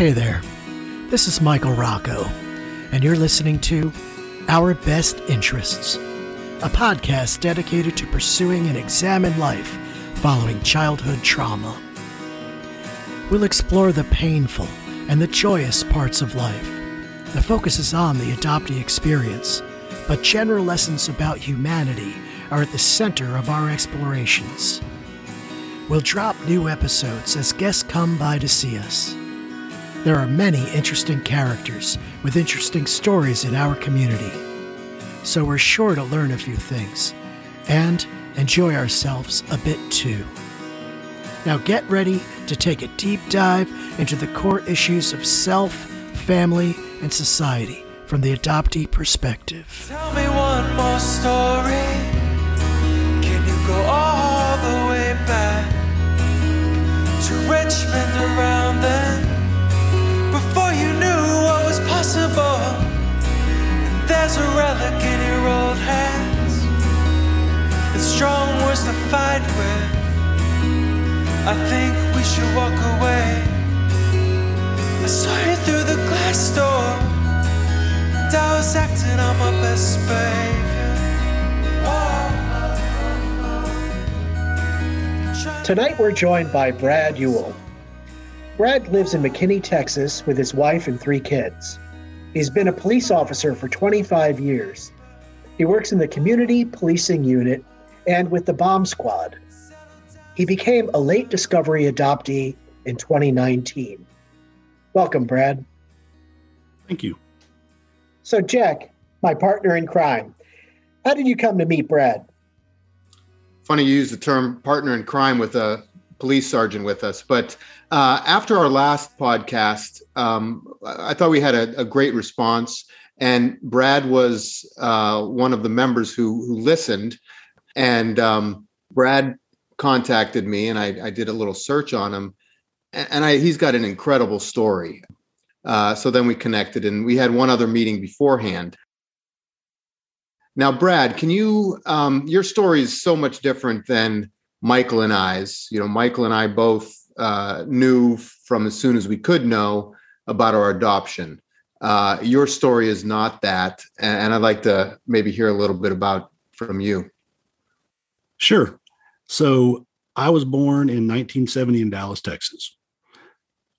Hey there, this is Michael Rocco, and you're listening to Our Best Interests, a podcast dedicated to pursuing an examined life following childhood trauma. We'll explore the painful and the joyous parts of life. The focus is on the adoptee experience, but general lessons about humanity are at the center of our explorations. We'll drop new episodes as guests come by to see us. There are many interesting characters with interesting stories in our community, so we're sure to learn a few things and enjoy ourselves a bit too. Now get ready to take a deep dive into the core issues of self, family, and society from the adoptee perspective. Tell me one more story. Can you go all the way back to Richmond around possible. And there's a relic in your old hands. It's strong words to fight with. I think we should walk away. I saw you through the glass door. And I was acting on my best behavior. Tonight we're joined by Brad Ewell. Brad lives in McKinney, Texas with his wife and three kids. He's been a police officer for 25 years. He works in the community policing unit and with the bomb squad. He became a late discovery adoptee in 2019. Welcome, Brad. Thank you. So, Jack, my partner in crime, how did you come to meet Brad? Funny you use the term partner in crime with a police sergeant with us, but uh, after our last podcast, um, I thought we had a, a, great response, and Brad was uh, one of the members who who listened, and um, Brad contacted me, and I, I, did a little search on him, and I, he's got an incredible story. Uh, so then we connected, and we had one other meeting beforehand. Now, Brad, can you? Um, your story is so much different than Michael and I's. You know, Michael and I both uh, knew from as soon as we could know about our adoption. Uh, your story is not that, and I'd like to maybe hear a little bit about from you. Sure. So I was born in 1970 in Dallas, Texas.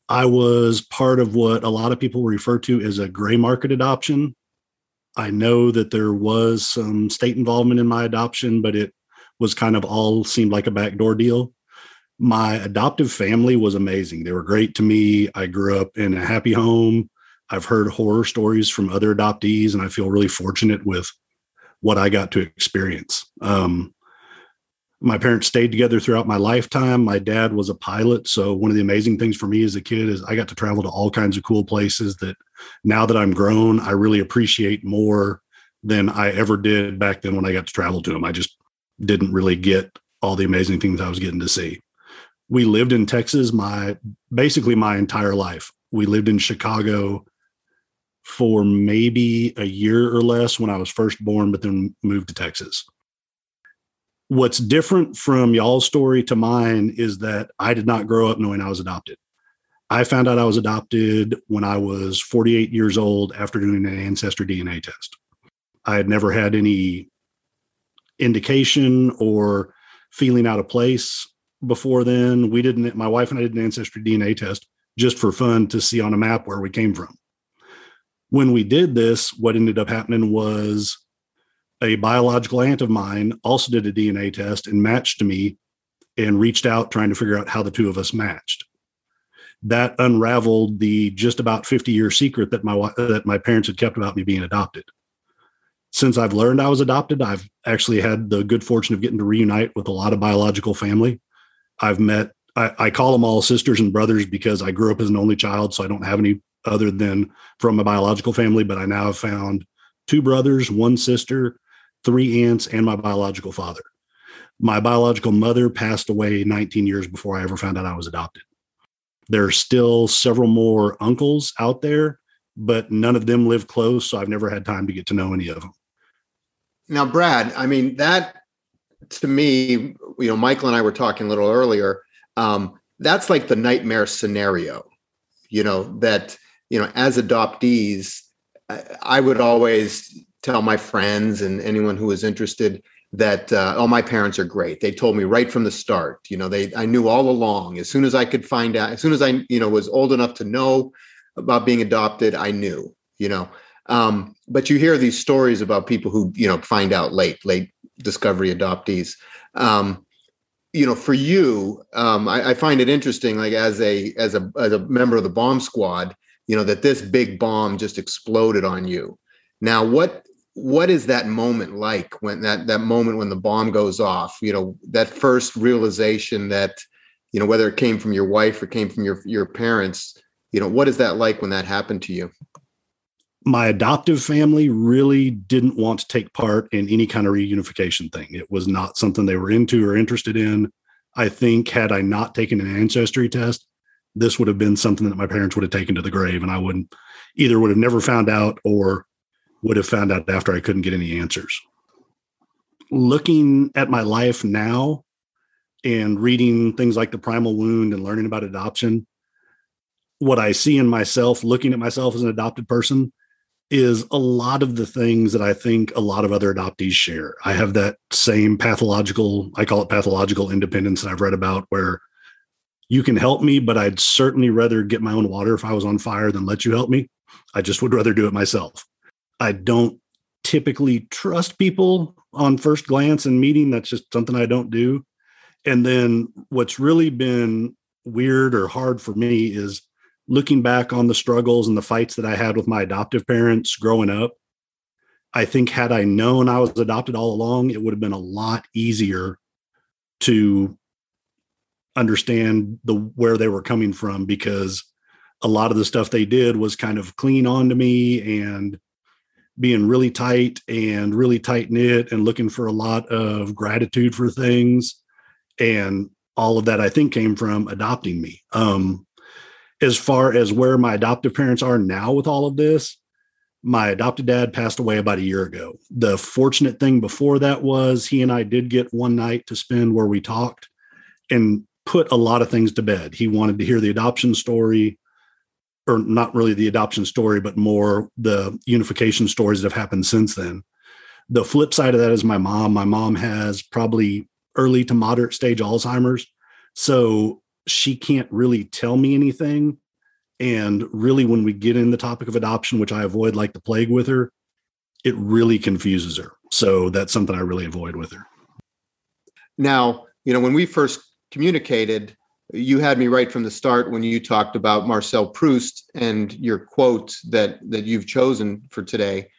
I was part of what a lot of people refer to as a gray market adoption. I know that there was some state involvement in my adoption, but it was kind of all seemed like a backdoor deal. My adoptive family was amazing. They were great to me. I grew up in a happy home. I've heard horror stories from other adoptees, and I feel really fortunate with what I got to experience. Um, my parents stayed together throughout my lifetime. My dad was a pilot. So, one of the amazing things for me as a kid is I got to travel to all kinds of cool places that now that I'm grown, I really appreciate more than I ever did back then when I got to travel to them. I just didn't really get all the amazing things I was getting to see. We lived in Texas my basically my entire life. We lived in Chicago for maybe a year or less when I was first born, but then moved to Texas what's different from y'all's story to mine is that I did not grow up knowing I was adopted. I found out I was adopted when I was 48 years old after doing an ancestor DNA test. I had never had any indication or feeling out of place before then. We didn't, my wife and I did an ancestry DNA test just for fun to see on a map where we came from. When we did this, what ended up happening was a biological aunt of mine also did a DNA test and matched to me and reached out trying to figure out how the two of us matched. That unraveled the just about 50 year secret that my that my parents had kept about me being adopted. Since I've learned I was adopted, I've actually had the good fortune of getting to reunite with a lot of biological family. I've met I, I call them all sisters and brothers because I grew up as an only child, so I don't have any other than from my biological family. But I now have found two brothers, one sister, three aunts, and my biological father. My biological mother passed away 19 years before I ever found out I was adopted. There are still several more uncles out there, but none of them live close, so I've never had time to get to know any of them. Now, Brad, I mean, that to me, you know, Michael and I were talking a little earlier. Um, that's like the nightmare scenario. you know, that, you know, as adoptees, I, would always tell my friends and anyone who was interested that uh, oh my parents are great they told me right from the start you know they i knew all along as soon as i could find out as soon as i you know was old enough to know about being adopted i knew you know um, but you hear these stories about people who you know find out late late discovery adoptees. Um, you know for you um, I, I find it interesting like as a as a as a member of the bomb squad you know that this big bomb just exploded on you. Now what what is that moment like when that that moment when the bomb goes off? You know that first realization that you know whether it came from your wife or came from your your parents you know what is that like when that happened to you my adoptive family really didn't want to take part in any kind of reunification thing it was not something they were into or interested in i think had i not taken an ancestry test this would have been something that my parents would have taken to the grave and i wouldn't either would have never found out or would have found out after I couldn't get any answers. Looking at my life now and reading things like The Primal Wound and learning about adoption, what I see in myself, looking at myself as an adopted person, is a lot of the things that I think a lot of other adoptees share. I have that same pathological, I call it pathological independence that I've read about, where you can help me, but I'd certainly rather get my own water if I was on fire than let you help me. I just would rather do it myself. I don't typically trust people on first glance and meeting. That's just something I don't do. And then what's really been weird or hard for me is looking back on the struggles and the fights that I had with my adoptive parents growing up. I think had I known I was adopted all along, it would have been a lot easier to understand the where they were coming from because a lot of the stuff they did was kind of clean on to me and being really tight and really tight knit and looking for a lot of gratitude for things and all of that i think came from adopting me um as far as where my adoptive parents are now with all of this my adopted dad passed away about a year ago the fortunate thing before that was he and i did get one night to spend where we talked and put a lot of things to bed he wanted to hear the adoption story or not really the adoption story, but more the unification stories that have happened since then. The flip side of that is my mom. My mom has probably early to moderate stage Alzheimer's. So she can't really tell me anything. And really, when we get in the topic of adoption, which I avoid like the plague with her, it really confuses her. So that's something I really avoid with her. Now, you know, when we first communicated, you had me right from the start when you talked about Marcel Proust and your quote that that you've chosen for today,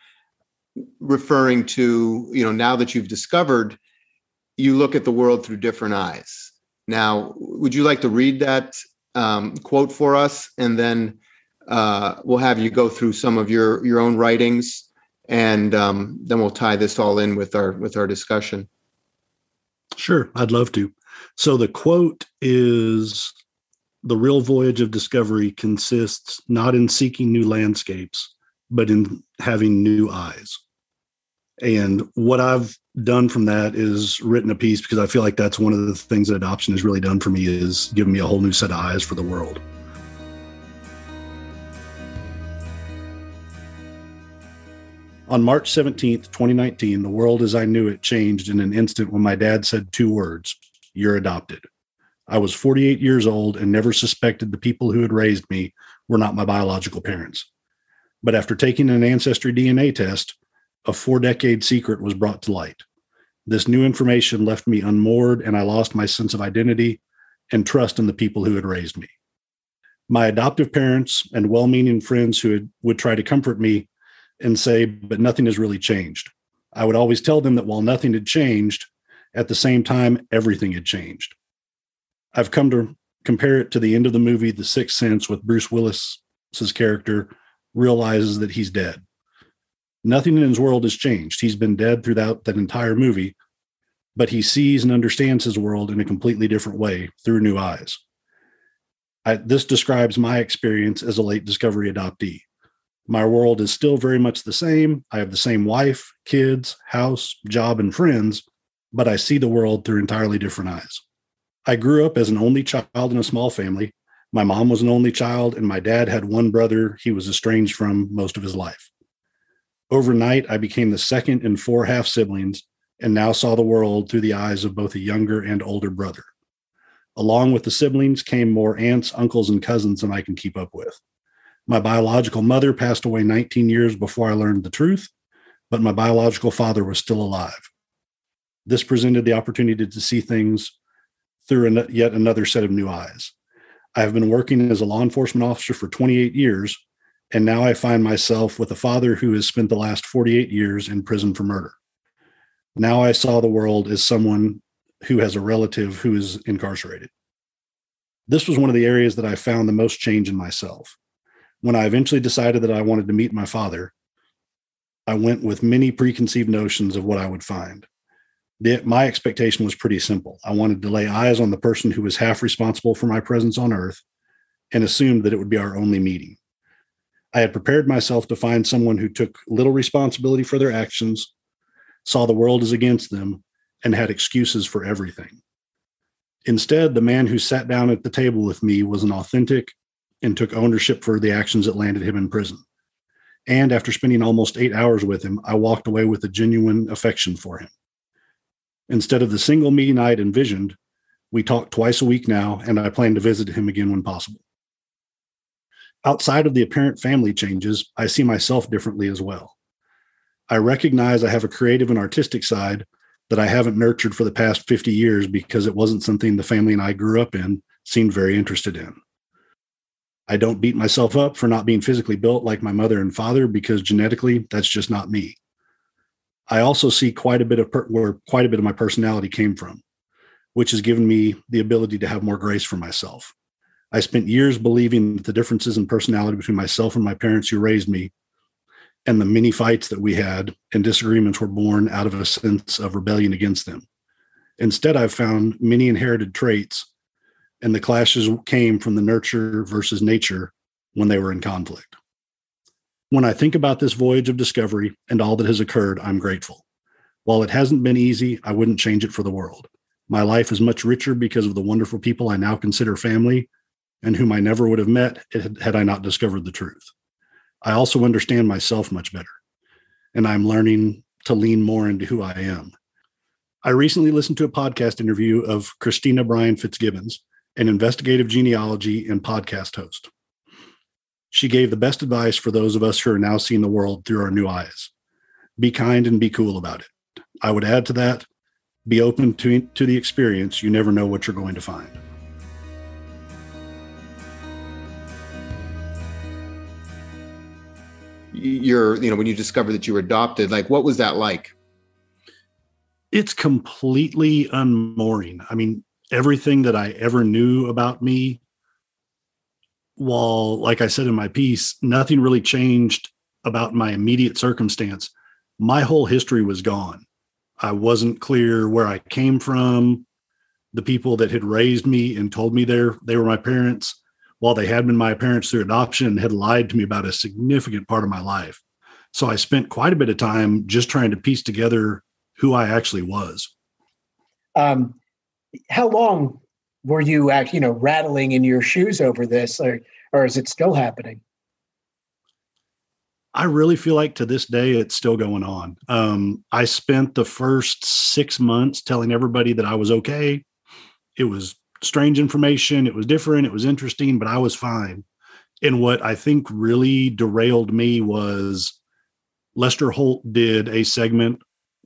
referring to you know now that you've discovered, you look at the world through different eyes. Now, would you like to read that um, quote for us, and then uh, we'll have you go through some of your your own writings, and um, then we'll tie this all in with our with our discussion. Sure, I'd love to. So the quote is the real voyage of discovery consists not in seeking new landscapes, but in having new eyes. And what I've done from that is written a piece because I feel like that's one of the things that adoption has really done for me is given me a whole new set of eyes for the world. On March 17th, 2019, the world as I knew it changed in an instant when my dad said two words you're adopted. I was 48 years old and never suspected the people who had raised me were not my biological parents. But after taking an ancestry DNA test, a four decade secret was brought to light. This new information left me unmoored, and I lost my sense of identity and trust in the people who had raised me. My adoptive parents and well meaning friends who had, would try to comfort me and say, but nothing has really changed. I would always tell them that while nothing had changed, at the same time, everything had changed. I've come to compare it to the end of the movie The Sixth Sense with Bruce Willis's character realizes that he's dead. Nothing in his world has changed. He's been dead throughout that entire movie, but he sees and understands his world in a completely different way through new eyes. I, this describes my experience as a late discovery adoptee. My world is still very much the same. I have the same wife, kids, house, job, and friends, but I see the world through entirely different eyes. I grew up as an only child in a small family. My mom was an only child, and my dad had one brother he was estranged from most of his life. Overnight, I became the second in four half siblings and now saw the world through the eyes of both a younger and older brother. Along with the siblings came more aunts, uncles, and cousins than I can keep up with. My biological mother passed away 19 years before I learned the truth, but my biological father was still alive. This presented the opportunity to see things through yet another set of new eyes. I have been working as a law enforcement officer for 28 years, and now I find myself with a father who has spent the last 48 years in prison for murder. Now I saw the world as someone who has a relative who is incarcerated. This was one of the areas that I found the most change in myself. When I eventually decided that I wanted to meet my father, I went with many preconceived notions of what I would find. My expectation was pretty simple. I wanted to lay eyes on the person who was half responsible for my presence on earth and assumed that it would be our only meeting. I had prepared myself to find someone who took little responsibility for their actions, saw the world as against them, and had excuses for everything. Instead, the man who sat down at the table with me was an authentic and took ownership for the actions that landed him in prison. And after spending almost eight hours with him, I walked away with a genuine affection for him. Instead of the single meeting I had envisioned, we talk twice a week now, and I plan to visit him again when possible. Outside of the apparent family changes, I see myself differently as well. I recognize I have a creative and artistic side that I haven't nurtured for the past 50 years because it wasn't something the family and I grew up in seemed very interested in. I don't beat myself up for not being physically built like my mother and father because genetically that's just not me. I also see quite a bit of per- where quite a bit of my personality came from, which has given me the ability to have more grace for myself. I spent years believing that the differences in personality between myself and my parents who raised me and the many fights that we had and disagreements were born out of a sense of rebellion against them. Instead, I've found many inherited traits, and the clashes came from the nurture versus nature when they were in conflict. When I think about this voyage of discovery and all that has occurred, I'm grateful. While it hasn't been easy, I wouldn't change it for the world. My life is much richer because of the wonderful people I now consider family and whom I never would have met had I not discovered the truth. I also understand myself much better, and I'm learning to lean more into who I am. I recently listened to a podcast interview of Christina Bryan Fitzgibbons, an investigative genealogy and podcast host. She gave the best advice for those of us who are now seeing the world through our new eyes. Be kind and be cool about it. I would add to that, be open to, to the experience. You never know what you're going to find. You're, you know, when you discovered that you were adopted, like what was that like? It's completely unmooring. I mean, everything that I ever knew about me while, like I said in my piece, nothing really changed about my immediate circumstance, my whole history was gone. I wasn't clear where I came from. The people that had raised me and told me they they were my parents, while they had been my parents through adoption, had lied to me about a significant part of my life. So I spent quite a bit of time just trying to piece together who I actually was. Um, how long were you you know rattling in your shoes over this or or is it still happening i really feel like to this day it's still going on um, i spent the first six months telling everybody that i was okay it was strange information it was different it was interesting but i was fine and what i think really derailed me was lester holt did a segment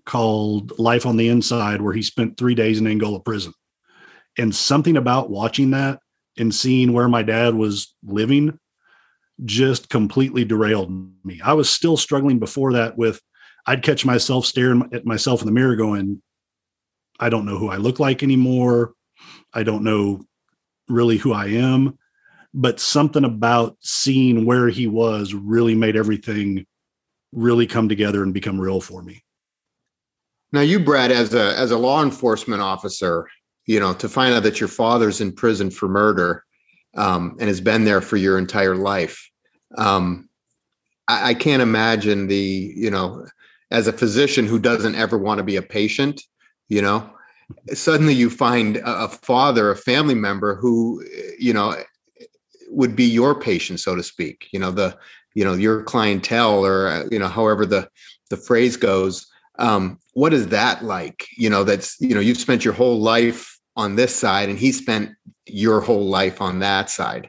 called life on the inside where he spent three days in angola prison and something about watching that and seeing where my dad was living just completely derailed me. I was still struggling before that with I'd catch myself staring at myself in the mirror going, I don't know who I look like anymore. I don't know really who I am. But something about seeing where he was really made everything really come together and become real for me. Now you, Brad, as a as a law enforcement officer, you know, to find out that your father's in prison for murder um, and has been there for your entire life. Um, I, I can't imagine the, you know, as a physician who doesn't ever want to be a patient, you know, suddenly you find a, father, a family member who, you know, would be your patient, so to speak. You know, the you know your clientele, or uh, you know, however the the phrase goes. Um, what is that like? You know, that's you know, you've spent your whole life on this side, and he spent your whole life on that side.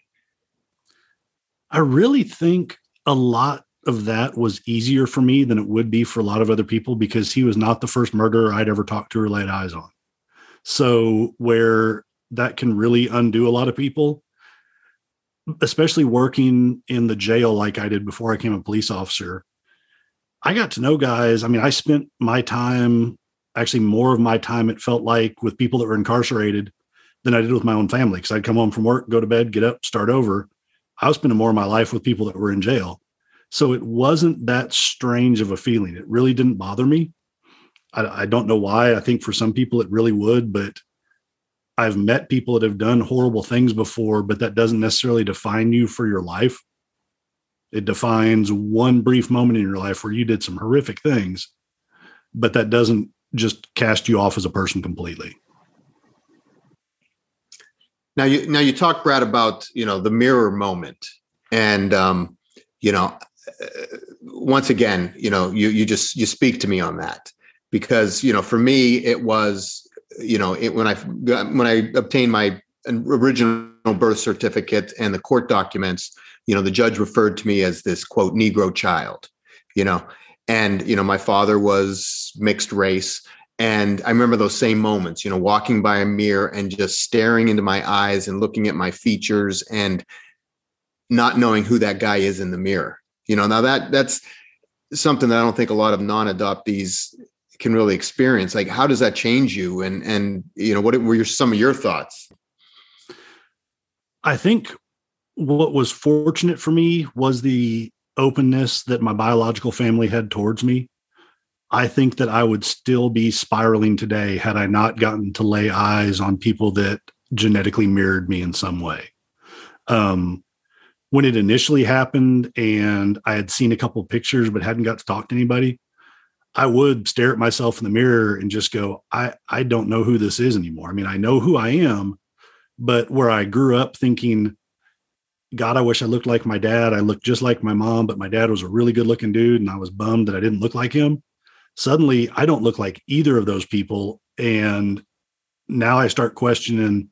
I really think a lot of that was easier for me than it would be for a lot of other people because he was not the first murderer I'd ever talked to or laid eyes on. So, where that can really undo a lot of people, especially working in the jail like I did before I became a police officer, I got to know guys. I mean, I spent my time, actually, more of my time, it felt like, with people that were incarcerated than I did with my own family because I'd come home from work, go to bed, get up, start over. I was spending more of my life with people that were in jail. So it wasn't that strange of a feeling. It really didn't bother me. I, I, don't know why. I think for some people it really would, but I've met people that have done horrible things before, but that doesn't necessarily define you for your life. It defines one brief moment in your life where you did some horrific things, but that doesn't just cast you off as a person completely. Now you now you talk, Brad, about you know the mirror moment, and um, you know once again, you know, you you just you speak to me on that because you know, for me, it was you know, it, when I when I obtained my original birth certificate and the court documents, you know, the judge referred to me as this quote Negro child, you know, and you know, my father was mixed race. And I remember those same moments, you know, walking by a mirror and just staring into my eyes and looking at my features and not knowing who that guy is in the mirror you know now that that's something that i don't think a lot of non-adoptees can really experience like how does that change you? And and you know what were your some of your thoughts? I think what was fortunate for me was the openness that my biological family had towards me. I think that i would still be spiraling today had i not gotten to lay eyes on people that genetically mirrored me in some way. Um when it initially happened and I had seen a couple pictures but hadn't got to talk to anybody, I would stare at myself in the mirror and just go, I, I don't know who this is anymore. I mean, I know who I am, but where I grew up thinking, God, I wish I looked like my dad. I looked just like my mom, but my dad was a really good looking dude and I was bummed that I didn't look like him. Suddenly, I don't look like either of those people. And now I start questioning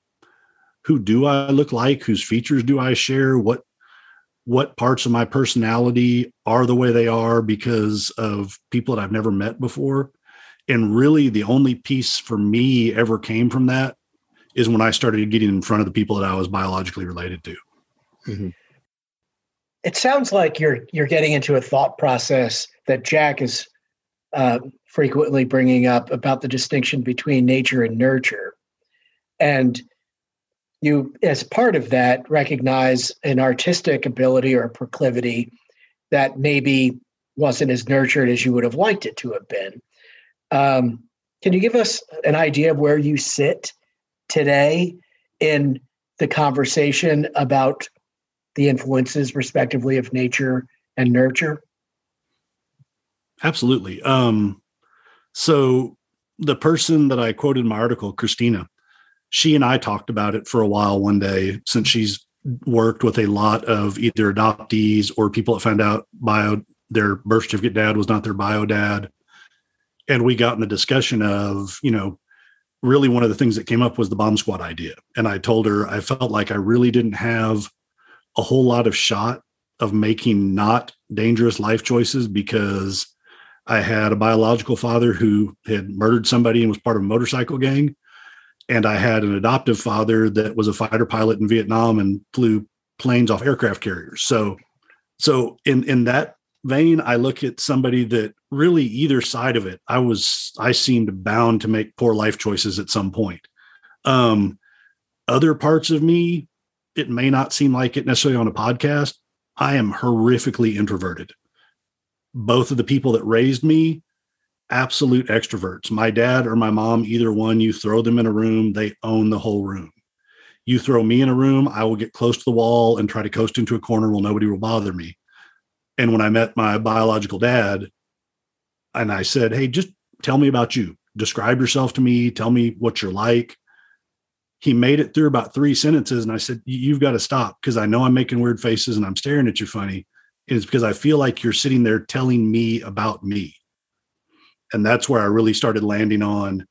who do I look like? Whose features do I share? What what parts of my personality are the way they are because of people that I've never met before. And really, the only piece for me ever came from that is when I started getting in front of the people that I was biologically related to. Mm-hmm. It sounds like you're you're getting into a thought process that Jack is uh, frequently bringing up about the distinction between nature and nurture, and you, as part of that, recognize an artistic ability or proclivity that maybe wasn't as nurtured as you would have liked it to have been. Um, can you give us an idea of where you sit today in the conversation about the influences, respectively, of nature and nurture? Absolutely. Um, so, the person that I quoted in my article, Christina, she and I talked about it for a while one day since she's worked with a lot of either adoptees or people that found out bio their birth certificate dad was not their bio dad. And we got in the discussion of, you know, really one of the things that came up was the bomb squad idea. And I told her I felt like I really didn't have a whole lot of shot of making not dangerous life choices because I had a biological father who had murdered somebody and was part of a motorcycle gang and I had an adoptive father that was a fighter pilot in Vietnam and flew planes off aircraft carriers. So, so in in that vein, I look at somebody that really either side of it, I was I seemed bound to make poor life choices at some point. Um, other parts of me, it may not seem like it necessarily on a podcast. I am horrifically introverted. Both of the people that raised me absolute extroverts. My dad or my mom, either one, you throw them in a room, they own the whole room. You throw me in a room, I will get close to the wall and try to coast into a corner where nobody will bother me. And when I met my biological dad, and I said, Hey, just tell me about you. Describe yourself to me. Tell me what you're like. he made it through about three sentences and i said you've got to stop because i know i'm making weird faces and i'm staring at you funny it's because i feel like you're sitting there telling me about me and that's where i really started landing on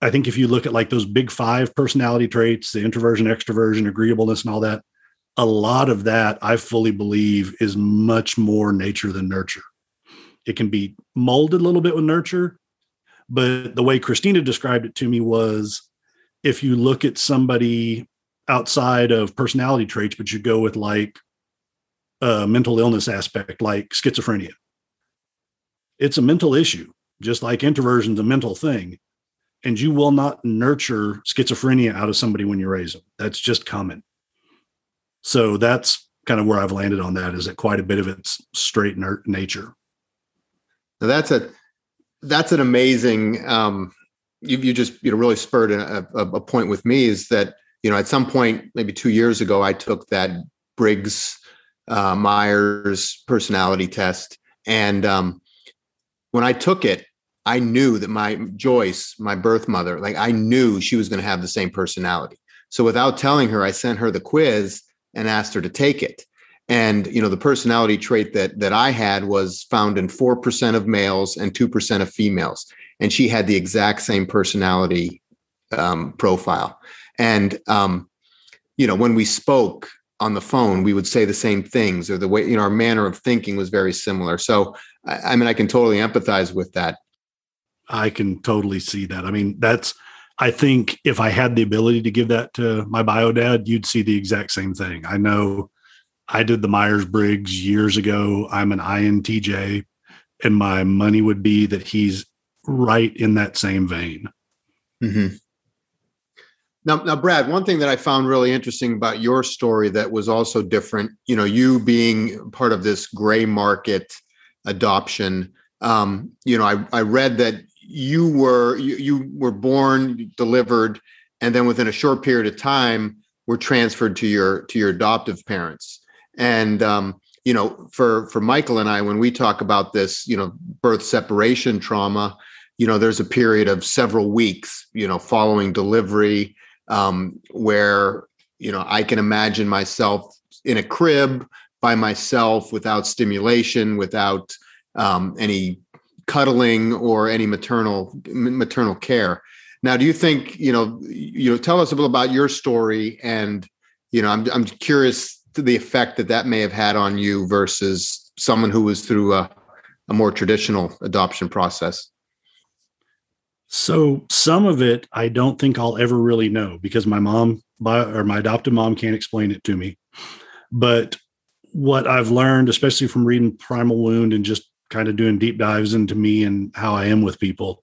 i think if you look at like those big five personality traits the introversion extroversion agreeableness and all that a lot of that i fully believe is much more nature than nurture. It can be molded a little bit with nurture but the way christina described it to me was if you look at somebody outside of personality traits, but you go with like a mental illness aspect, like schizophrenia, it's a mental issue, just like introversion is a mental thing. And you will not nurture schizophrenia out of somebody when you raise them. That's just common. So that's kind of where I've landed on that is that quite a bit of it's straight nature. Now that's a that's an amazing um, you, you just you know really spurred a, a, a, point with me is that you know at some point maybe two years ago I took that Briggs uh, Myers personality test and um, when I took it I knew that my Joyce my birth mother like I knew she was going to have the same personality so without telling her I sent her the quiz and asked her to take it and you know the personality trait that that I had was found in 4% of males and 2% of females and she had the exact same personality um, profile. And um, you know, when we spoke on the phone, we would say the same things, or the way you know our manner of thinking was very similar. So, I, I mean, I can totally empathize with that. I can totally see that. I mean, that's. I think if I had the ability to give that to my bio dad, you'd see the exact same thing. I know I did the Myers Briggs years ago. I'm an INTJ, and my money would be that he's right in that same vein. Mm-hmm. Now, now, Brad, one thing that I found really interesting about your story that was also different, you know, you being part of this gray market adoption. Um, you know, I, I read that you were you, you were born, delivered, and then within a short period of time were transferred to your to your adoptive parents. And um, you know, for for Michael and I, when we talk about this, you know, birth separation trauma, you know there's a period of several weeks you know following delivery um, where you know i can imagine myself in a crib by myself without stimulation without um, any cuddling or any maternal maternal care now do you think you know you know tell us a little about your story and you know i'm, I'm curious to the effect that that may have had on you versus someone who was through a, a more traditional adoption process so some of it I don't think I'll ever really know because my mom or my adopted mom can't explain it to me. But what I've learned, especially from reading Primal Wound and just kind of doing deep dives into me and how I am with people,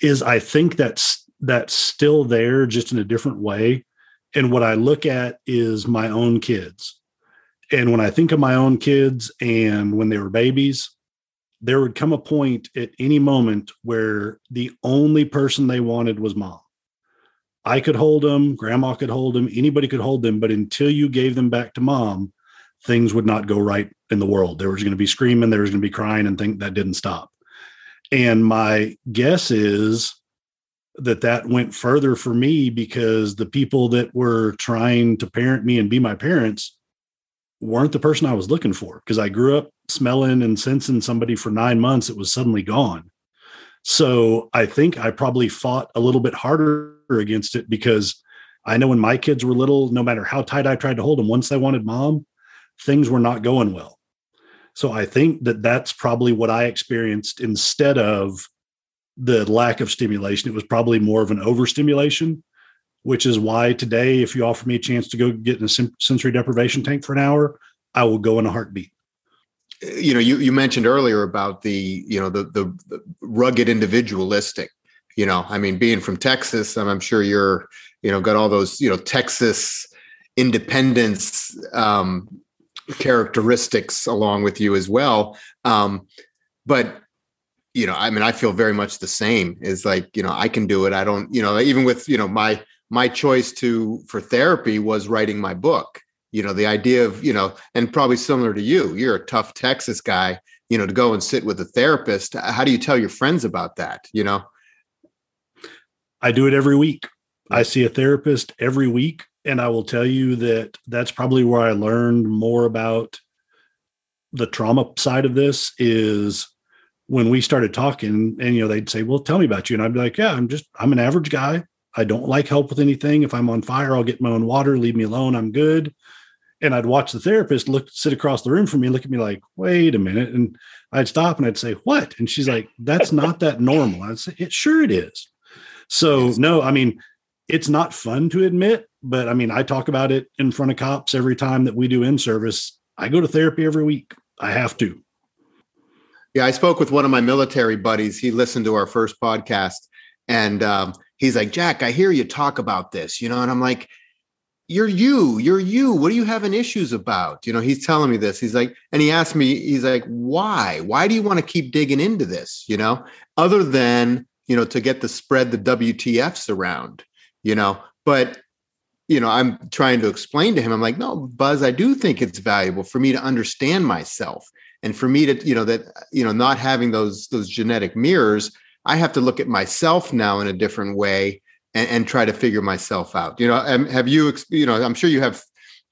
is I think that's that's still there, just in a different way. And what I look at is my own kids. And when I think of my own kids and when they were babies, there would come a point at any moment where the only person they wanted was mom. I could hold them, grandma could hold them, anybody could hold them, but until you gave them back to mom, things would not go right in the world. There was going to be screaming, there was going to be crying, and think that didn't stop. And my guess is that that went further for me because the people that were trying to parent me and be my parents weren't the person I was looking for because I grew up smelling and sensing somebody for nine months, it was suddenly gone. So I think I probably fought a little bit harder against it because I know when my kids were little, no matter how tight I tried to hold them, once they wanted mom, things were not going well. So I think that that's probably what I experienced instead of the lack of stimulation. It was probably more of an overstimulation, which is why today, if you offer me a chance to go get in a sensory deprivation tank for an hour, I will go in a heartbeat you know you, you mentioned earlier about the you know the, the, rugged individualistic you know i mean being from texas i'm, I'm sure you're you know got all those you know texas independence um, characteristics along with you as well. Um, but you know i mean i feel very much the same. Is like you know i can do it. I don't you know even with you know my my choice to for therapy was writing my book. You know the idea of you know and probably similar to you you're a tough texas guy you know to go and sit with a therapist. How do you tell your friends about that you know? I do it every week. I see a therapist every week, and I will tell you that that's probably where I learned more about the trauma side of this is when we started talking and you know they'd say well tell me about you. And i'd be like yeah i'm just i'm an average guy. I don't like help with anything. If i'm on fire i'll get my own water. Leave me alone. I'm good. And i'd watch the therapist look sit across the room from me look at me like wait a minute. And i'd stop and i'd say what? And she's like that's not that normal. I'd say it sure it is. So no i mean it's not fun to admit but i mean i talk about it in front of cops every time that we do in service i go to therapy every week i have to yeah, I spoke with one of my military buddies. He listened to our first podcast and um, he's like, Jack, I hear you talk about this, you know, and I'm like, you're you, you're you. What are you having issues about? You know, he's telling me this. He's like, and he asked me, he's like, why? Why do you want to keep digging into this? You know, other than, you know, to get the spread the WTFs around, you know, but you know, I'm trying to explain to him, I'm like, no, Buzz, I do think it's valuable for me to understand myself and for me to you know that you know not having those those genetic mirrors i have to look at myself now in a different way and, and try to figure myself out. You know have you you know i'm sure you have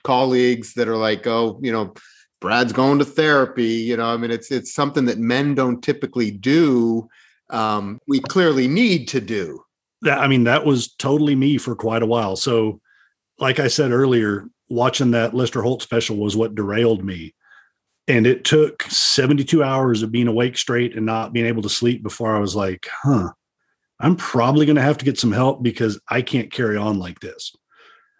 colleagues that are like oh you know brad's going to therapy you know i mean it's it's something that men don't typically do um, we clearly need to do. That i mean that was totally me for quite a while. So like i said earlier watching that lester holt special was what derailed me and it took 72 hours of being awake straight and not being able to sleep before I was like, huh, I'm probably going to have to get some help because I can't carry on like this.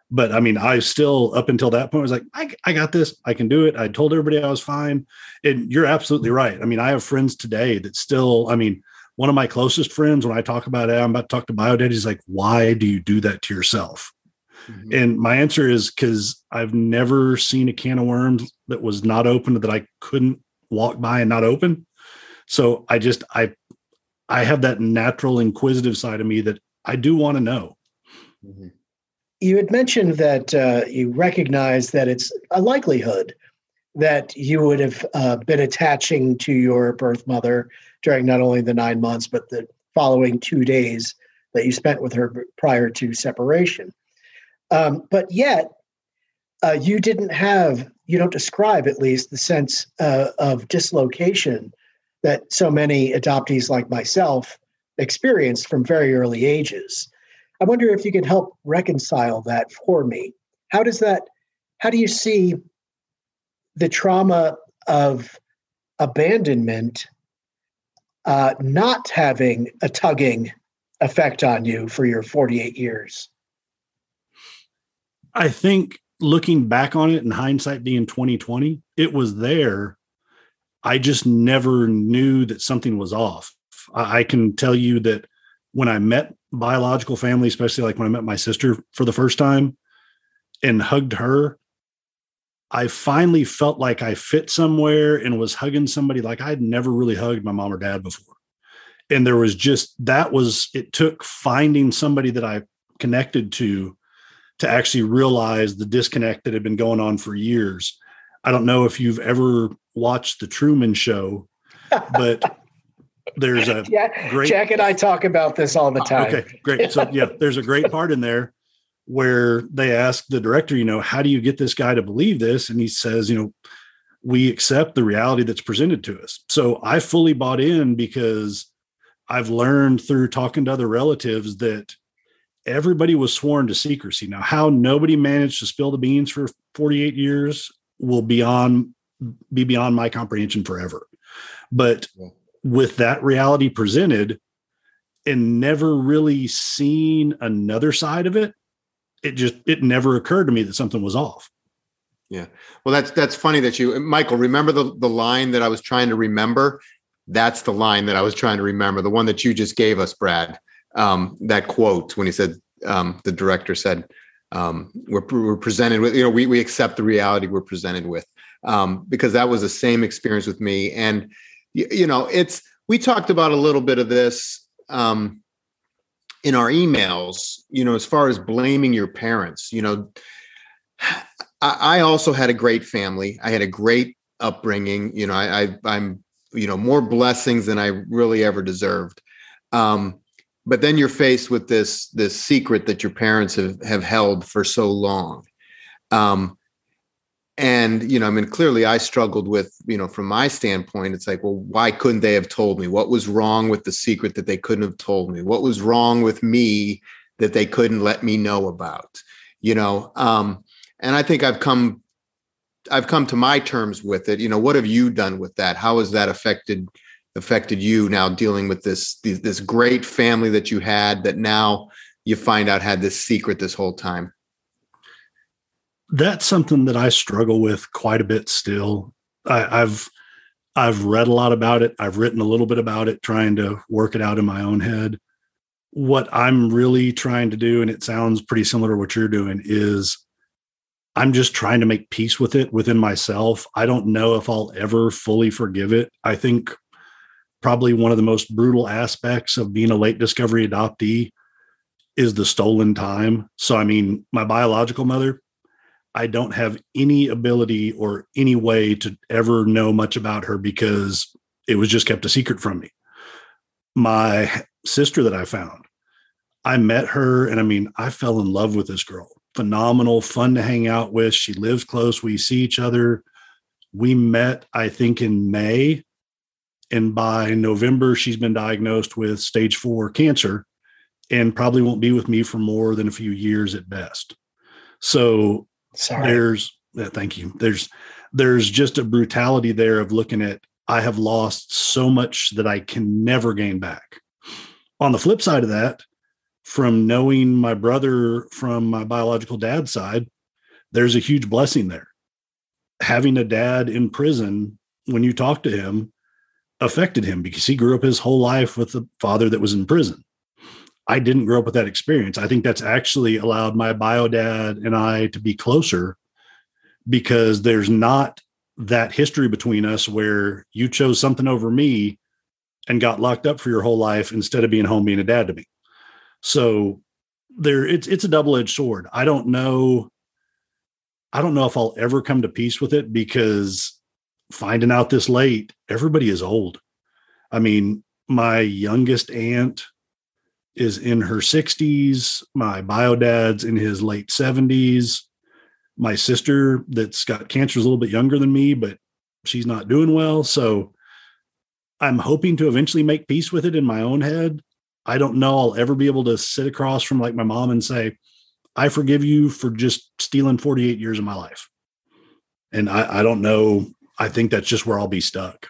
But I mean, I still, up until that point, was like, I, I got this. I can do it. I told everybody I was fine. And you're absolutely right. I mean, I have friends today that still, I mean, one of my closest friends, when I talk about it, I'm about to talk to BioDad, he's like, why do you do that to yourself? Mm-hmm. And my answer is because I've never seen a can of worms that was not open that I couldn't walk by and not open. So I just I I have that natural inquisitive side of me that I do want to know. Mm-hmm. You had mentioned that uh, you recognize that it's a likelihood that you would have uh, been attaching to your birth mother during not only the nine months but the following two days that you spent with her prior to separation. Um, but yet, uh, you didn't have, you don't describe at least the sense uh, of dislocation that so many adoptees like myself experienced from very early ages. I wonder if you can help reconcile that for me. How does that, how do you see the trauma of abandonment uh, not having a tugging effect on you for your 48 years? I think looking back on it in hindsight being 2020, it was there. I just never knew that something was off. I can tell you that when I met biological family, especially like when I met my sister for the first time and hugged her, I finally felt like I fit somewhere and was hugging somebody like I'd never really hugged my mom or dad before. And there was just that was it took finding somebody that I connected to to actually realize the disconnect that had been going on for years. I don't know if you've ever watched the Truman Show, but there's a yeah, great Jack and I talk about this all the uh, time. Okay, great. So yeah, there's a great part in there where they ask the director, you know, how do you get this guy to believe this? And he says, you know, we accept the reality that's presented to us. So I fully bought in because I've learned through talking to other relatives that everybody was sworn to secrecy. Now, how nobody managed to spill the beans for 48 years will beyond be beyond my comprehension forever. But with that reality presented and never really seen another side of it, it just it never occurred to me that something was off. Yeah. Well, that's that's funny that you Michael, remember the the line that I was trying to remember? That's the line that I was trying to remember, the one that you just gave us, Brad um, that quote when he said um, the director said um, we're, we're, presented with you know we, we accept the reality we're presented with. Um, because that was the same experience with me. And you, you, know it's we talked about a little bit of this um, in our emails you know as far as blaming your parents you know. I, I also had a great family. I had a great upbringing. You know I, I i'm you know more blessings than i really ever deserved. Um, but then you're faced with this this secret that your parents have have held for so long. Um and you know i mean clearly i struggled with you know from my standpoint it's like well why couldn't they have told me? What was wrong with the secret that they couldn't have told me? What was wrong with me that they couldn't let me know about? You know um and i think i've come i've come to my terms with it. You know what have you done with that? How has that affected affected you now dealing with this this great family that you had that now you find out had this secret this whole time? That's something that i struggle with quite a bit still. I, i've i've read a lot about it. I've written a little bit about it trying to work it out in my own head. What i'm really trying to do and it sounds pretty similar to what you're doing is i'm just trying to make peace with it within myself. I don't know if i'll ever fully forgive it. I think probably one of the most brutal aspects of being a late discovery adoptee is the stolen time. So, I mean, my biological mother, I don't have any ability or any way to ever know much about her because it was just kept a secret from me. My sister that I found, I met her and I mean, I fell in love with this girl. Phenomenal, fun to hang out with. She lives close. We see each other. We met, I think, in May and by November, she's been diagnosed with stage four cancer and probably won't be with me for more than a few years at best. So Sorry. there's, yeah, thank you. There's, there's just a brutality there of looking at, I have lost so much that I can never gain back. On the flip side of that, from knowing my brother from my biological dad's side, there's a huge blessing there. Having a dad in prison, when you talk to him, affected him because he grew up his whole life with a father that was in prison. I didn't grow up with that experience. I think that's actually allowed my bio dad and I to be closer because there's not that history between us where you chose something over me and got locked up for your whole life instead of being home being a dad to me. So there it's it's a double-edged sword. I don't know I don't know if I'll ever come to peace with it because finding out this late, everybody is old. I mean, my youngest aunt is in her 60s. My bio dad's in his late 70s. My sister, that's got cancer, is a little bit younger than me, but she's not doing well. So I'm hoping to eventually make peace with it in my own head. I don't know I'll ever be able to sit across from like my mom and say, I forgive you for just stealing 48 years of my life. And I, I don't know I think that's just where I'll be stuck.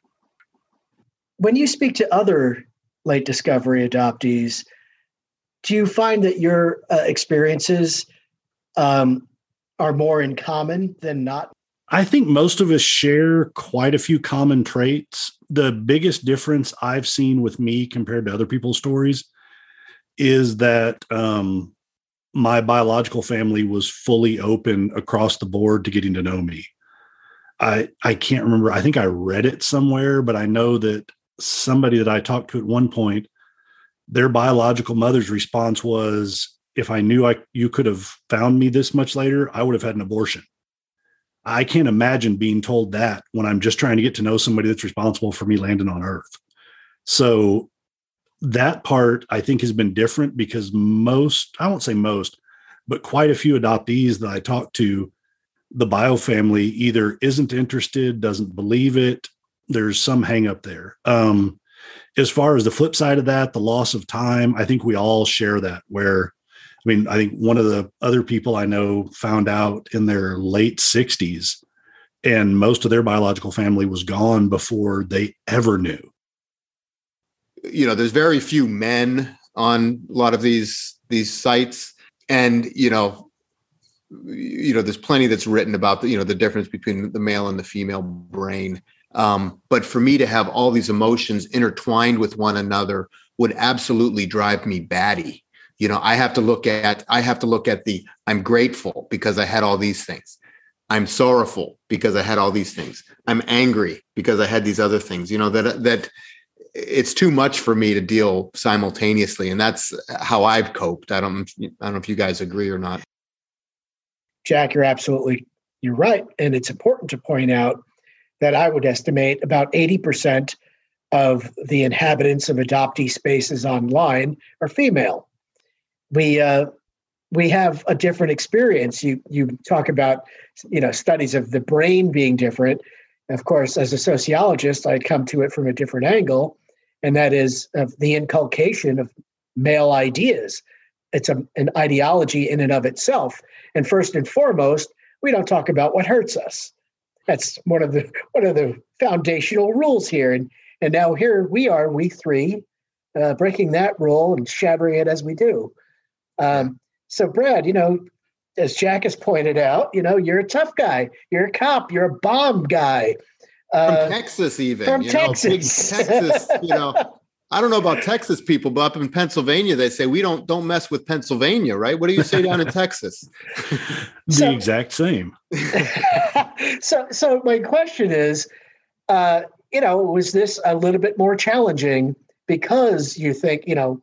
When you speak to other late discovery adoptees, do you find that your uh, experiences um, are more in common than not? I think most of us share quite a few common traits. The biggest difference I've seen with me compared to other people's stories is that um, my biological family was fully open across the board to getting to know me. I I can't remember. I think I read it somewhere, but I know that somebody that I talked to at one point, their biological mother's response was, "If I knew I you could have found me this much later, I would have had an abortion." I can't imagine being told that when I'm just trying to get to know somebody that's responsible for me landing on Earth. So that part I think has been different because most, I won't say most, but quite a few adoptees that I talked to the bio family either isn't interested, doesn't believe it. There's some hang up there. Um, as far as the flip side of that, the loss of time, I think we all share that. Where, I mean, I think one of the other people I know found out in their late 60s, and most of their biological family was gone before they ever knew. You know, there's very few men on a lot of these these sites, and you know, you know there's plenty that's written about the you know the difference between the male and the female brain. Um, but for me to have all these emotions intertwined with one another would absolutely drive me batty. You know i have to look at i have to look at the i'm grateful because i had all these things. I'm sorrowful because i had all these things. I'm angry because i had these other things. You know that that it's too much for me to deal simultaneously and that's how i've coped. I don't i don't know if you guys agree or not Jack, you're absolutely you're right, and it's important to point out that I would estimate about 80% of the inhabitants of adoptee spaces online are female. We uh, we have a different experience. You you talk about you know studies of the brain being different. Of course, as a sociologist, I come to it from a different angle, and that is of the inculcation of male ideas. It's a, an ideology in and of itself. And first and foremost, we don't talk about what hurts us. That's one of the one of the foundational rules here. And and now here we are, we three, uh, breaking that rule and shattering it as we do. Um, so, Brad, you know, as Jack has pointed out, you know, you're a tough guy. You're a cop. You're a bomb guy. Uh, from Texas, even from Texas. Know, Texas, you know. I don't know about Texas people, but up in Pennsylvania, they say we don't don't mess with Pennsylvania, right? What do you say down in Texas? the so, exact same. so, so my question is, uh, you know, was this a little bit more challenging because you think, you know,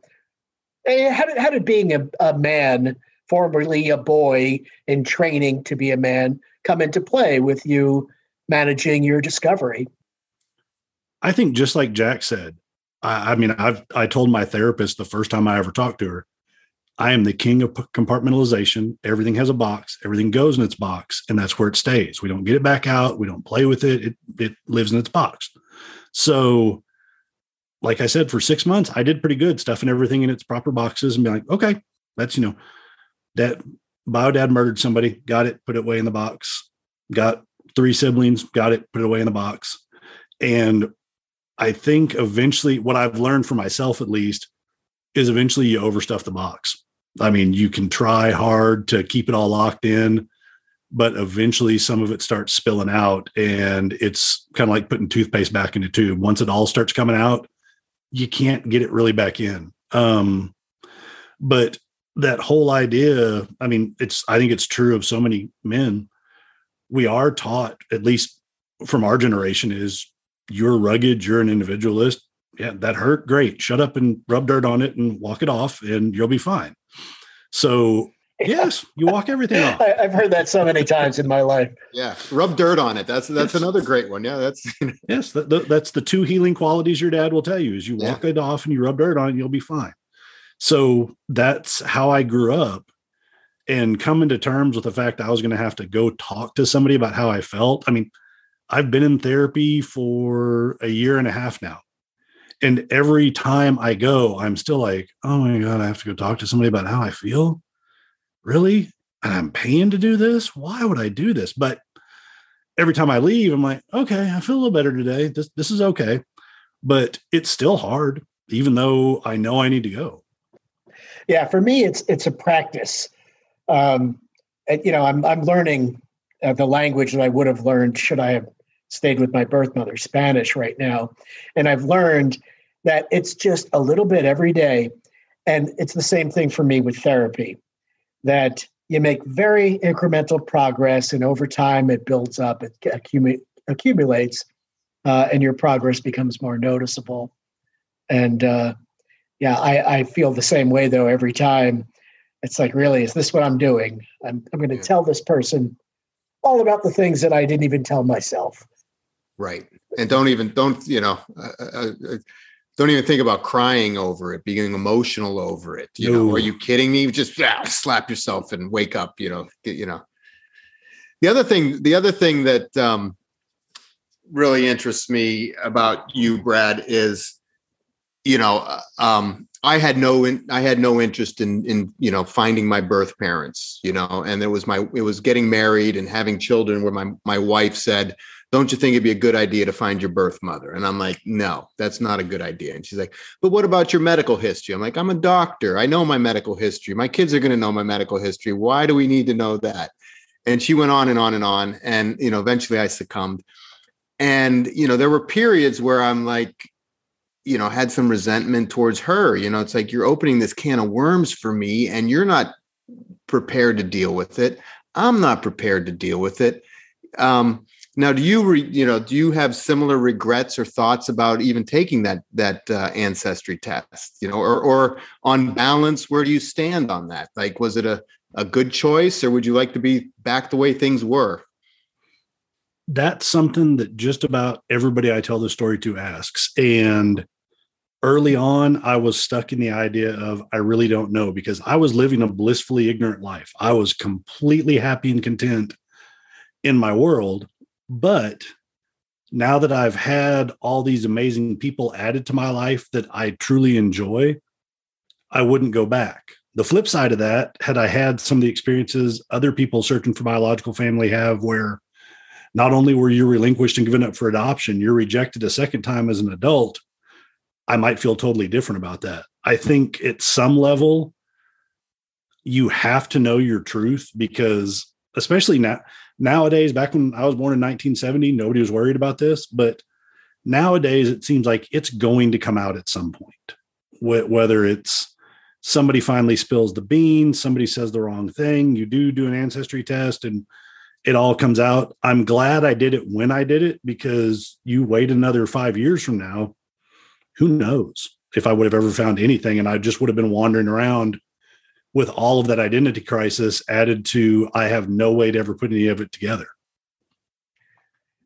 eh, how did, how did being a, a man, formerly a boy in training to be a man, come into play with you managing your discovery? I think just like Jack said, I, I mean, I've I told my therapist the first time I ever talked to her, I am the king of compartmentalization. Everything has a box, everything goes in its box, and that's where it stays. We don't get it back out. We don't play with it. It, it lives in its box. So, like I said, for six months, I did pretty good stuffing everything in its proper boxes and be like, okay, that's, you know, that bio dad murdered somebody, got it, put it away in the box, got three siblings, got it, put it away in the box. And I think eventually, what I've learned for myself at least, is eventually you overstuff the box. I mean, you can try hard to keep it all locked in, but eventually some of it starts spilling out and it's kind of like putting toothpaste back in a tube. Once it all starts coming out, you can't get it really back in. Um, but that whole idea, I mean, it's, I think it's true of so many men. We are taught, at least from our generation, is you're rugged, you're an individualist. Yeah, that hurt. Great. Shut up and rub dirt on it and walk it off, and you'll be fine. So yes, you walk everything off. I, have heard that so many times in my life. Yeah, rub dirt on it. That's that's yes. another great one. Yeah, that's yes. The, the, that's the two healing qualities your dad will tell you: is you walk yeah. it off and you rub dirt on it, you'll be fine. So that's how I grew up, and coming to terms with the fact I was going to have to go talk to somebody about how I felt. I mean, I've been in therapy for a year and a half now. And every time I go, I'm still like, oh my God, I have to go talk to somebody about how I feel. Really? And I'm paying to do this? Why would I do this? But every time I leave, I'm like, okay, I feel a little better today. This this is okay. But it's still hard, even though I know I need to go. Yeah, for me, it's it's a practice. Um, you know, I'm I'm learning uh, the language that I would have learned should I have stayed with my birth mother, Spanish right now. And I've learned that it's just a little bit every day. And it's the same thing for me with therapy, that you make very incremental progress, and over time it builds up, it accumu- accumulates, uh, and your progress becomes more noticeable. And uh, yeah, I, I feel the same way though every time. It's like, really, is this what I'm doing? I'm, I'm going to yeah. tell this person all about the things that I didn't even tell myself. Right. And don't even, don't, you know, uh, uh, uh, don't even think about crying over it, being emotional over it. You no. know, are you kidding me? Just yeah, slap yourself and wake up, you know, get, you know. The other thing, the other thing that um, really interests me about you, Brad, is, you know, uh, um, I had no in, I had no interest in in you know finding my birth parents, you know, and it was my it was getting married and having children where my my wife said, don't you think it'd be a good idea to find your birth mother? And I'm like, no, that's not a good idea. And she's like, but what about your medical history? I'm like, I'm a doctor. I know my medical history. My kids are going to know my medical history. Why do we need to know that? And she went on and on and on. And, you know, eventually I succumbed. And, you know, there were periods where I'm like, you know, had some resentment towards her. You know, it's like you're opening this can of worms for me and you're not prepared to deal with it. I'm not prepared to deal with it. Um, now, do you re, you know do you have similar regrets or thoughts about even taking that that uh, ancestry test? You know, or or on balance, where do you stand on that? Like, was it a a good choice, or would you like to be back the way things were? that's something that just about everybody I tell the story to asks. And early on, I was stuck in the idea of I really don't know because I was living a blissfully ignorant life. I was completely happy and content in my world. But now that I've had all these amazing people added to my life that I truly enjoy, I wouldn't go back. The flip side of that, had I had some of the experiences other people searching for biological family have, where not only were you relinquished and given up for adoption, you're rejected a second time as an adult, I might feel totally different about that. I think at some level, you have to know your truth because, especially now, nowadays, back when I was born in 1970, nobody was worried about this. But nowadays, it seems like it's going to come out at some point, whether it's somebody finally spills the beans, somebody says the wrong thing, you do do an ancestry test, and it all comes out. I'm glad I did it when I did it because you wait another five years from now, who knows if I would have ever found anything. And I just would have been wandering around with all of that identity crisis added to I have no way to ever put any of it together.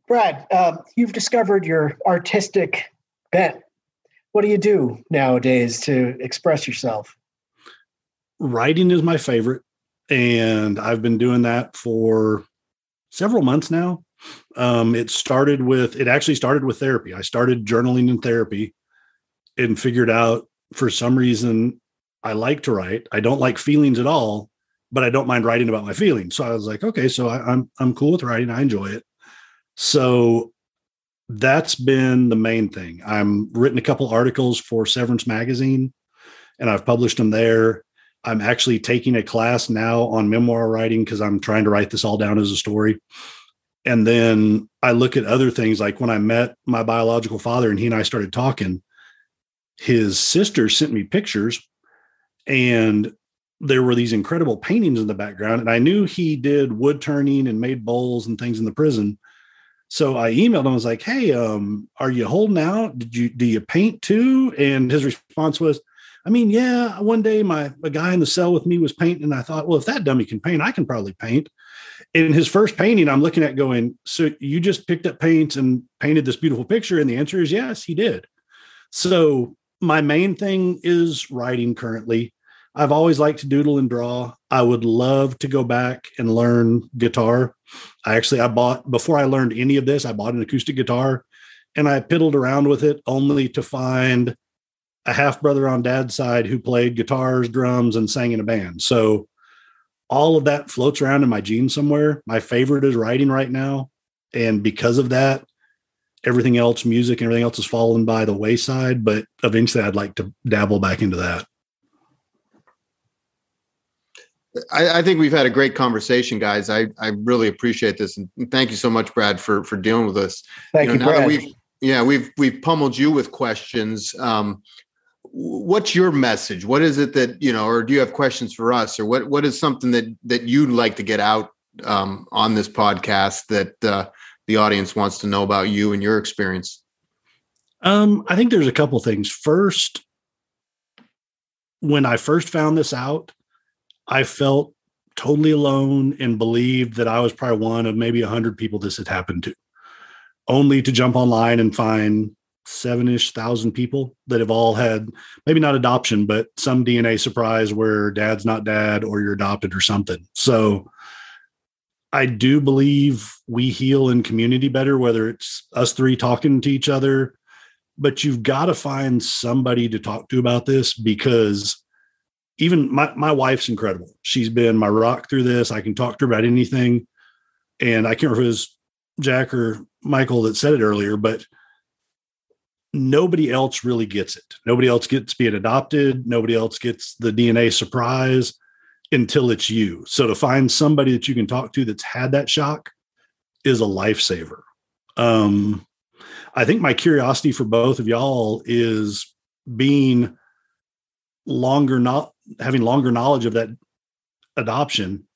Brad, uh, you've discovered your artistic bent. What do you do nowadays to express yourself? Writing is my favorite. And I've been doing that for several months now. Um, it started with, it actually started with therapy. I started journaling in therapy and figured out for some reason I like to write. I don't like feelings at all, but I don't mind writing about my feelings. So I was like, okay, so I, I'm I'm cool with writing. I enjoy it. So that's been the main thing. I'm written a couple articles for Severance magazine, and I've published them there. I'm actually taking a class now on memoir writing because I'm trying to write this all down as a story. And then I look at other things like when I met my biological father and he and I started talking, his sister sent me pictures and there were these incredible paintings in the background. And I knew he did wood turning and made bowls and things in the prison. So I emailed him. I was like, "Hey, um, are you holding out? Did you do you paint too?" And his response was, I mean, yeah, one day my a guy in the cell with me was painting, and I thought, well, if that dummy can paint, I can probably paint. In his first painting, I'm looking at going, so you just picked up paints and painted this beautiful picture, and the answer is yes, he did. So my main thing is writing currently. I've always liked to doodle and draw. I would love to go back and learn guitar. I actually I bought before I learned any of this, I bought an acoustic guitar and I piddled around with it only to find a half brother on dad's side who played guitars, drums, and sang in a band. So all of that floats around in my genes somewhere. My favorite is writing right now. And because of that, everything else, music and everything else has fallen by the wayside. But eventually I'd like to dabble back into that. I, I, think we've had a great conversation, guys. I, I really appreciate this, and thank you so much, Brad, for for dealing with us. Thank you, know, you Brad. We've, yeah, we've we've pummeled you with questions. Um, what's your message what is it that you know or do you have questions for us or what what is something that that you'd like to get out um, on this podcast that uh, the audience wants to know about you and your experience? Um, i think there's a couple things. First when i first found this out i felt totally alone and believed that i was probably one of maybe 100 people this had happened to. Only to jump online and find seven ish thousand people that have all had maybe not adoption, but some DNA surprise where dad's not dad or you're adopted or something. So I do believe we heal in community better, whether it's us three talking to each other, but you've got to find somebody to talk to about this because even my, my wife's incredible. She's been my rock through this. I can talk to her about anything. And I can't remember if it was Jack or Michael that said it earlier, but nobody else really gets it. Nobody else gets being adopted. Nobody else gets the DNA surprise until it's you. So to find somebody that you can talk to that's had that shock is a lifesaver. Um, I think my curiosity for both of y'all is being longer not having longer knowledge of that adoption.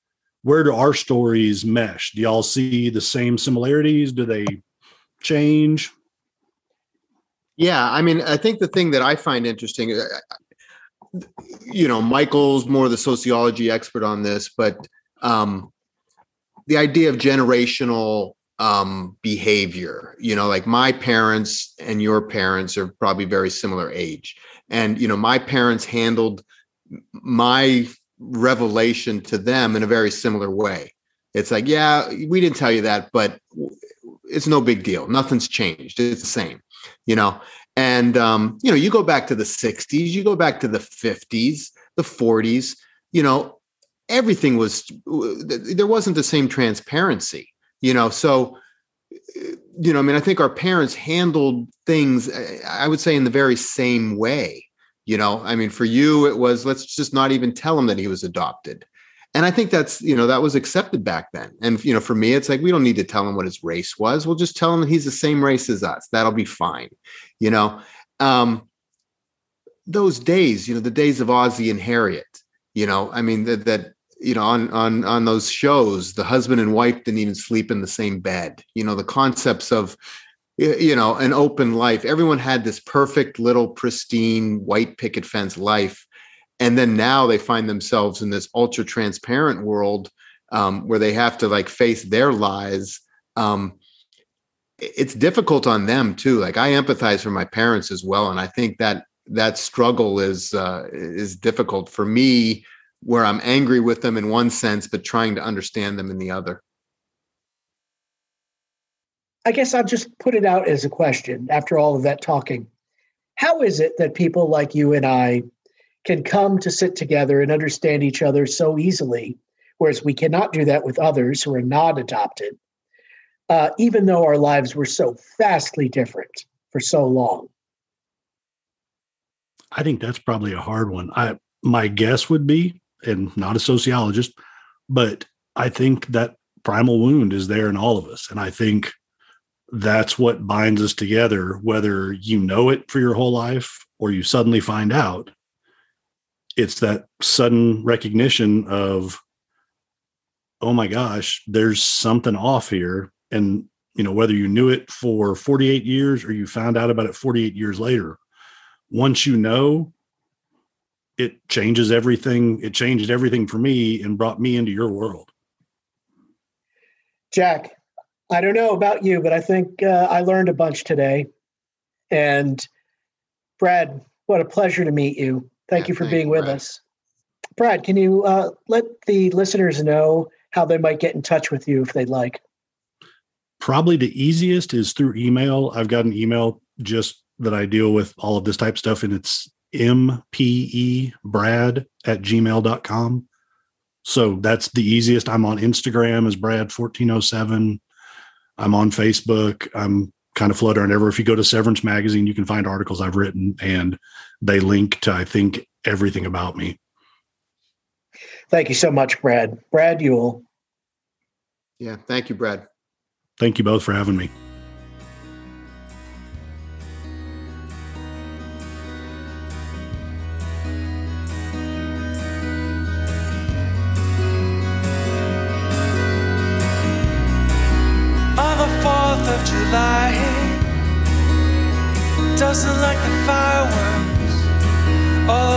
Where do our stories mesh? Do y'all see the same similarities? Do they change? Yeah, I mean, I think the thing that I find interesting, uh, you know, Michael's more the sociology expert on this, but um, the idea of generational um, behavior. You know, like my parents and your parents are probably very similar age. And, you know, my parents handled my revelation to them in a very similar way. It's like, yeah, we didn't tell you that, but it's no big deal. Nothing's changed. It's the same, you know. And um, you know, you go back to the 60s, you go back to the 50s, the 40s, you know, everything was there wasn't the same transparency, you know. So you know, I mean, I think our parents handled things, I would say, in the very same way. You know, I mean, for you, it was let's just not even tell him that he was adopted and i think that's you know that was accepted back then. And you know for me it's like we don't need to tell him what his race was. We'll just tell him that he's the same race as us. That'll be fine you know? Um those days you know the days of ozzie and harriet you know i mean that that you know on on on those shows the husband and wife didn't even sleep in the same bed. You know the concepts of you know an open life. Everyone had this perfect little pristine white picket fence life and then now they find themselves in this ultra transparent world um, where they have to like face their lies. Um, it's difficult on them too like i empathize for my parents as well and i think that that struggle is uh, is difficult for me where i'm angry with them in one sense but trying to understand them in the other. I guess i'll just put it out as a question after all of that talking. How is it that people like you and i can come to sit together and understand each other so easily, whereas we cannot do that with others who are not adopted, uh, even though our lives were so vastly different for so long. I think that's probably a hard one. I my guess would be, and not a sociologist, but I think that primal wound is there in all of us, and I think that's what binds us together, whether you know it for your whole life or you suddenly find out it's that sudden recognition of oh my gosh there's something off here. And you know whether you knew it for 48 years or you found out about it 48 years later once you know it changes everything it changed everything for me and brought me into your world. Jack i don't know about you but i think uh, i learned a bunch today. And brad what a pleasure to meet you Thank yeah, you for being you, with Brad. us. Brad, can you uh, let the listeners know how they might get in touch with you if they'd like? Probably the easiest is through email. I've got an email just that I deal with all of this type of stuff, and it's mpebrad at gmail.com. So that's the easiest. I'm on Instagram as Brad1407. I'm on Facebook. I'm kind of fluttering ever. If you go to Severance Magazine, you can find articles I've written, and they link to I think everything about me. Thank you so much, Brad. Brad Yule. Yeah, thank you, Brad. Thank you both for having me.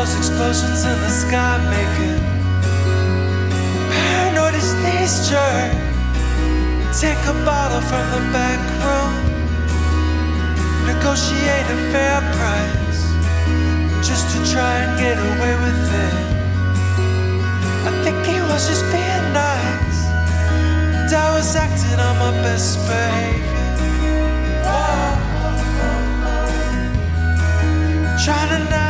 Those explosions in the sky making paranoid as knees jerk. Take a bottle from the back room, negotiate a fair price just to try and get away with it. I think he was just being nice, and I was acting on my best behavior. Trying to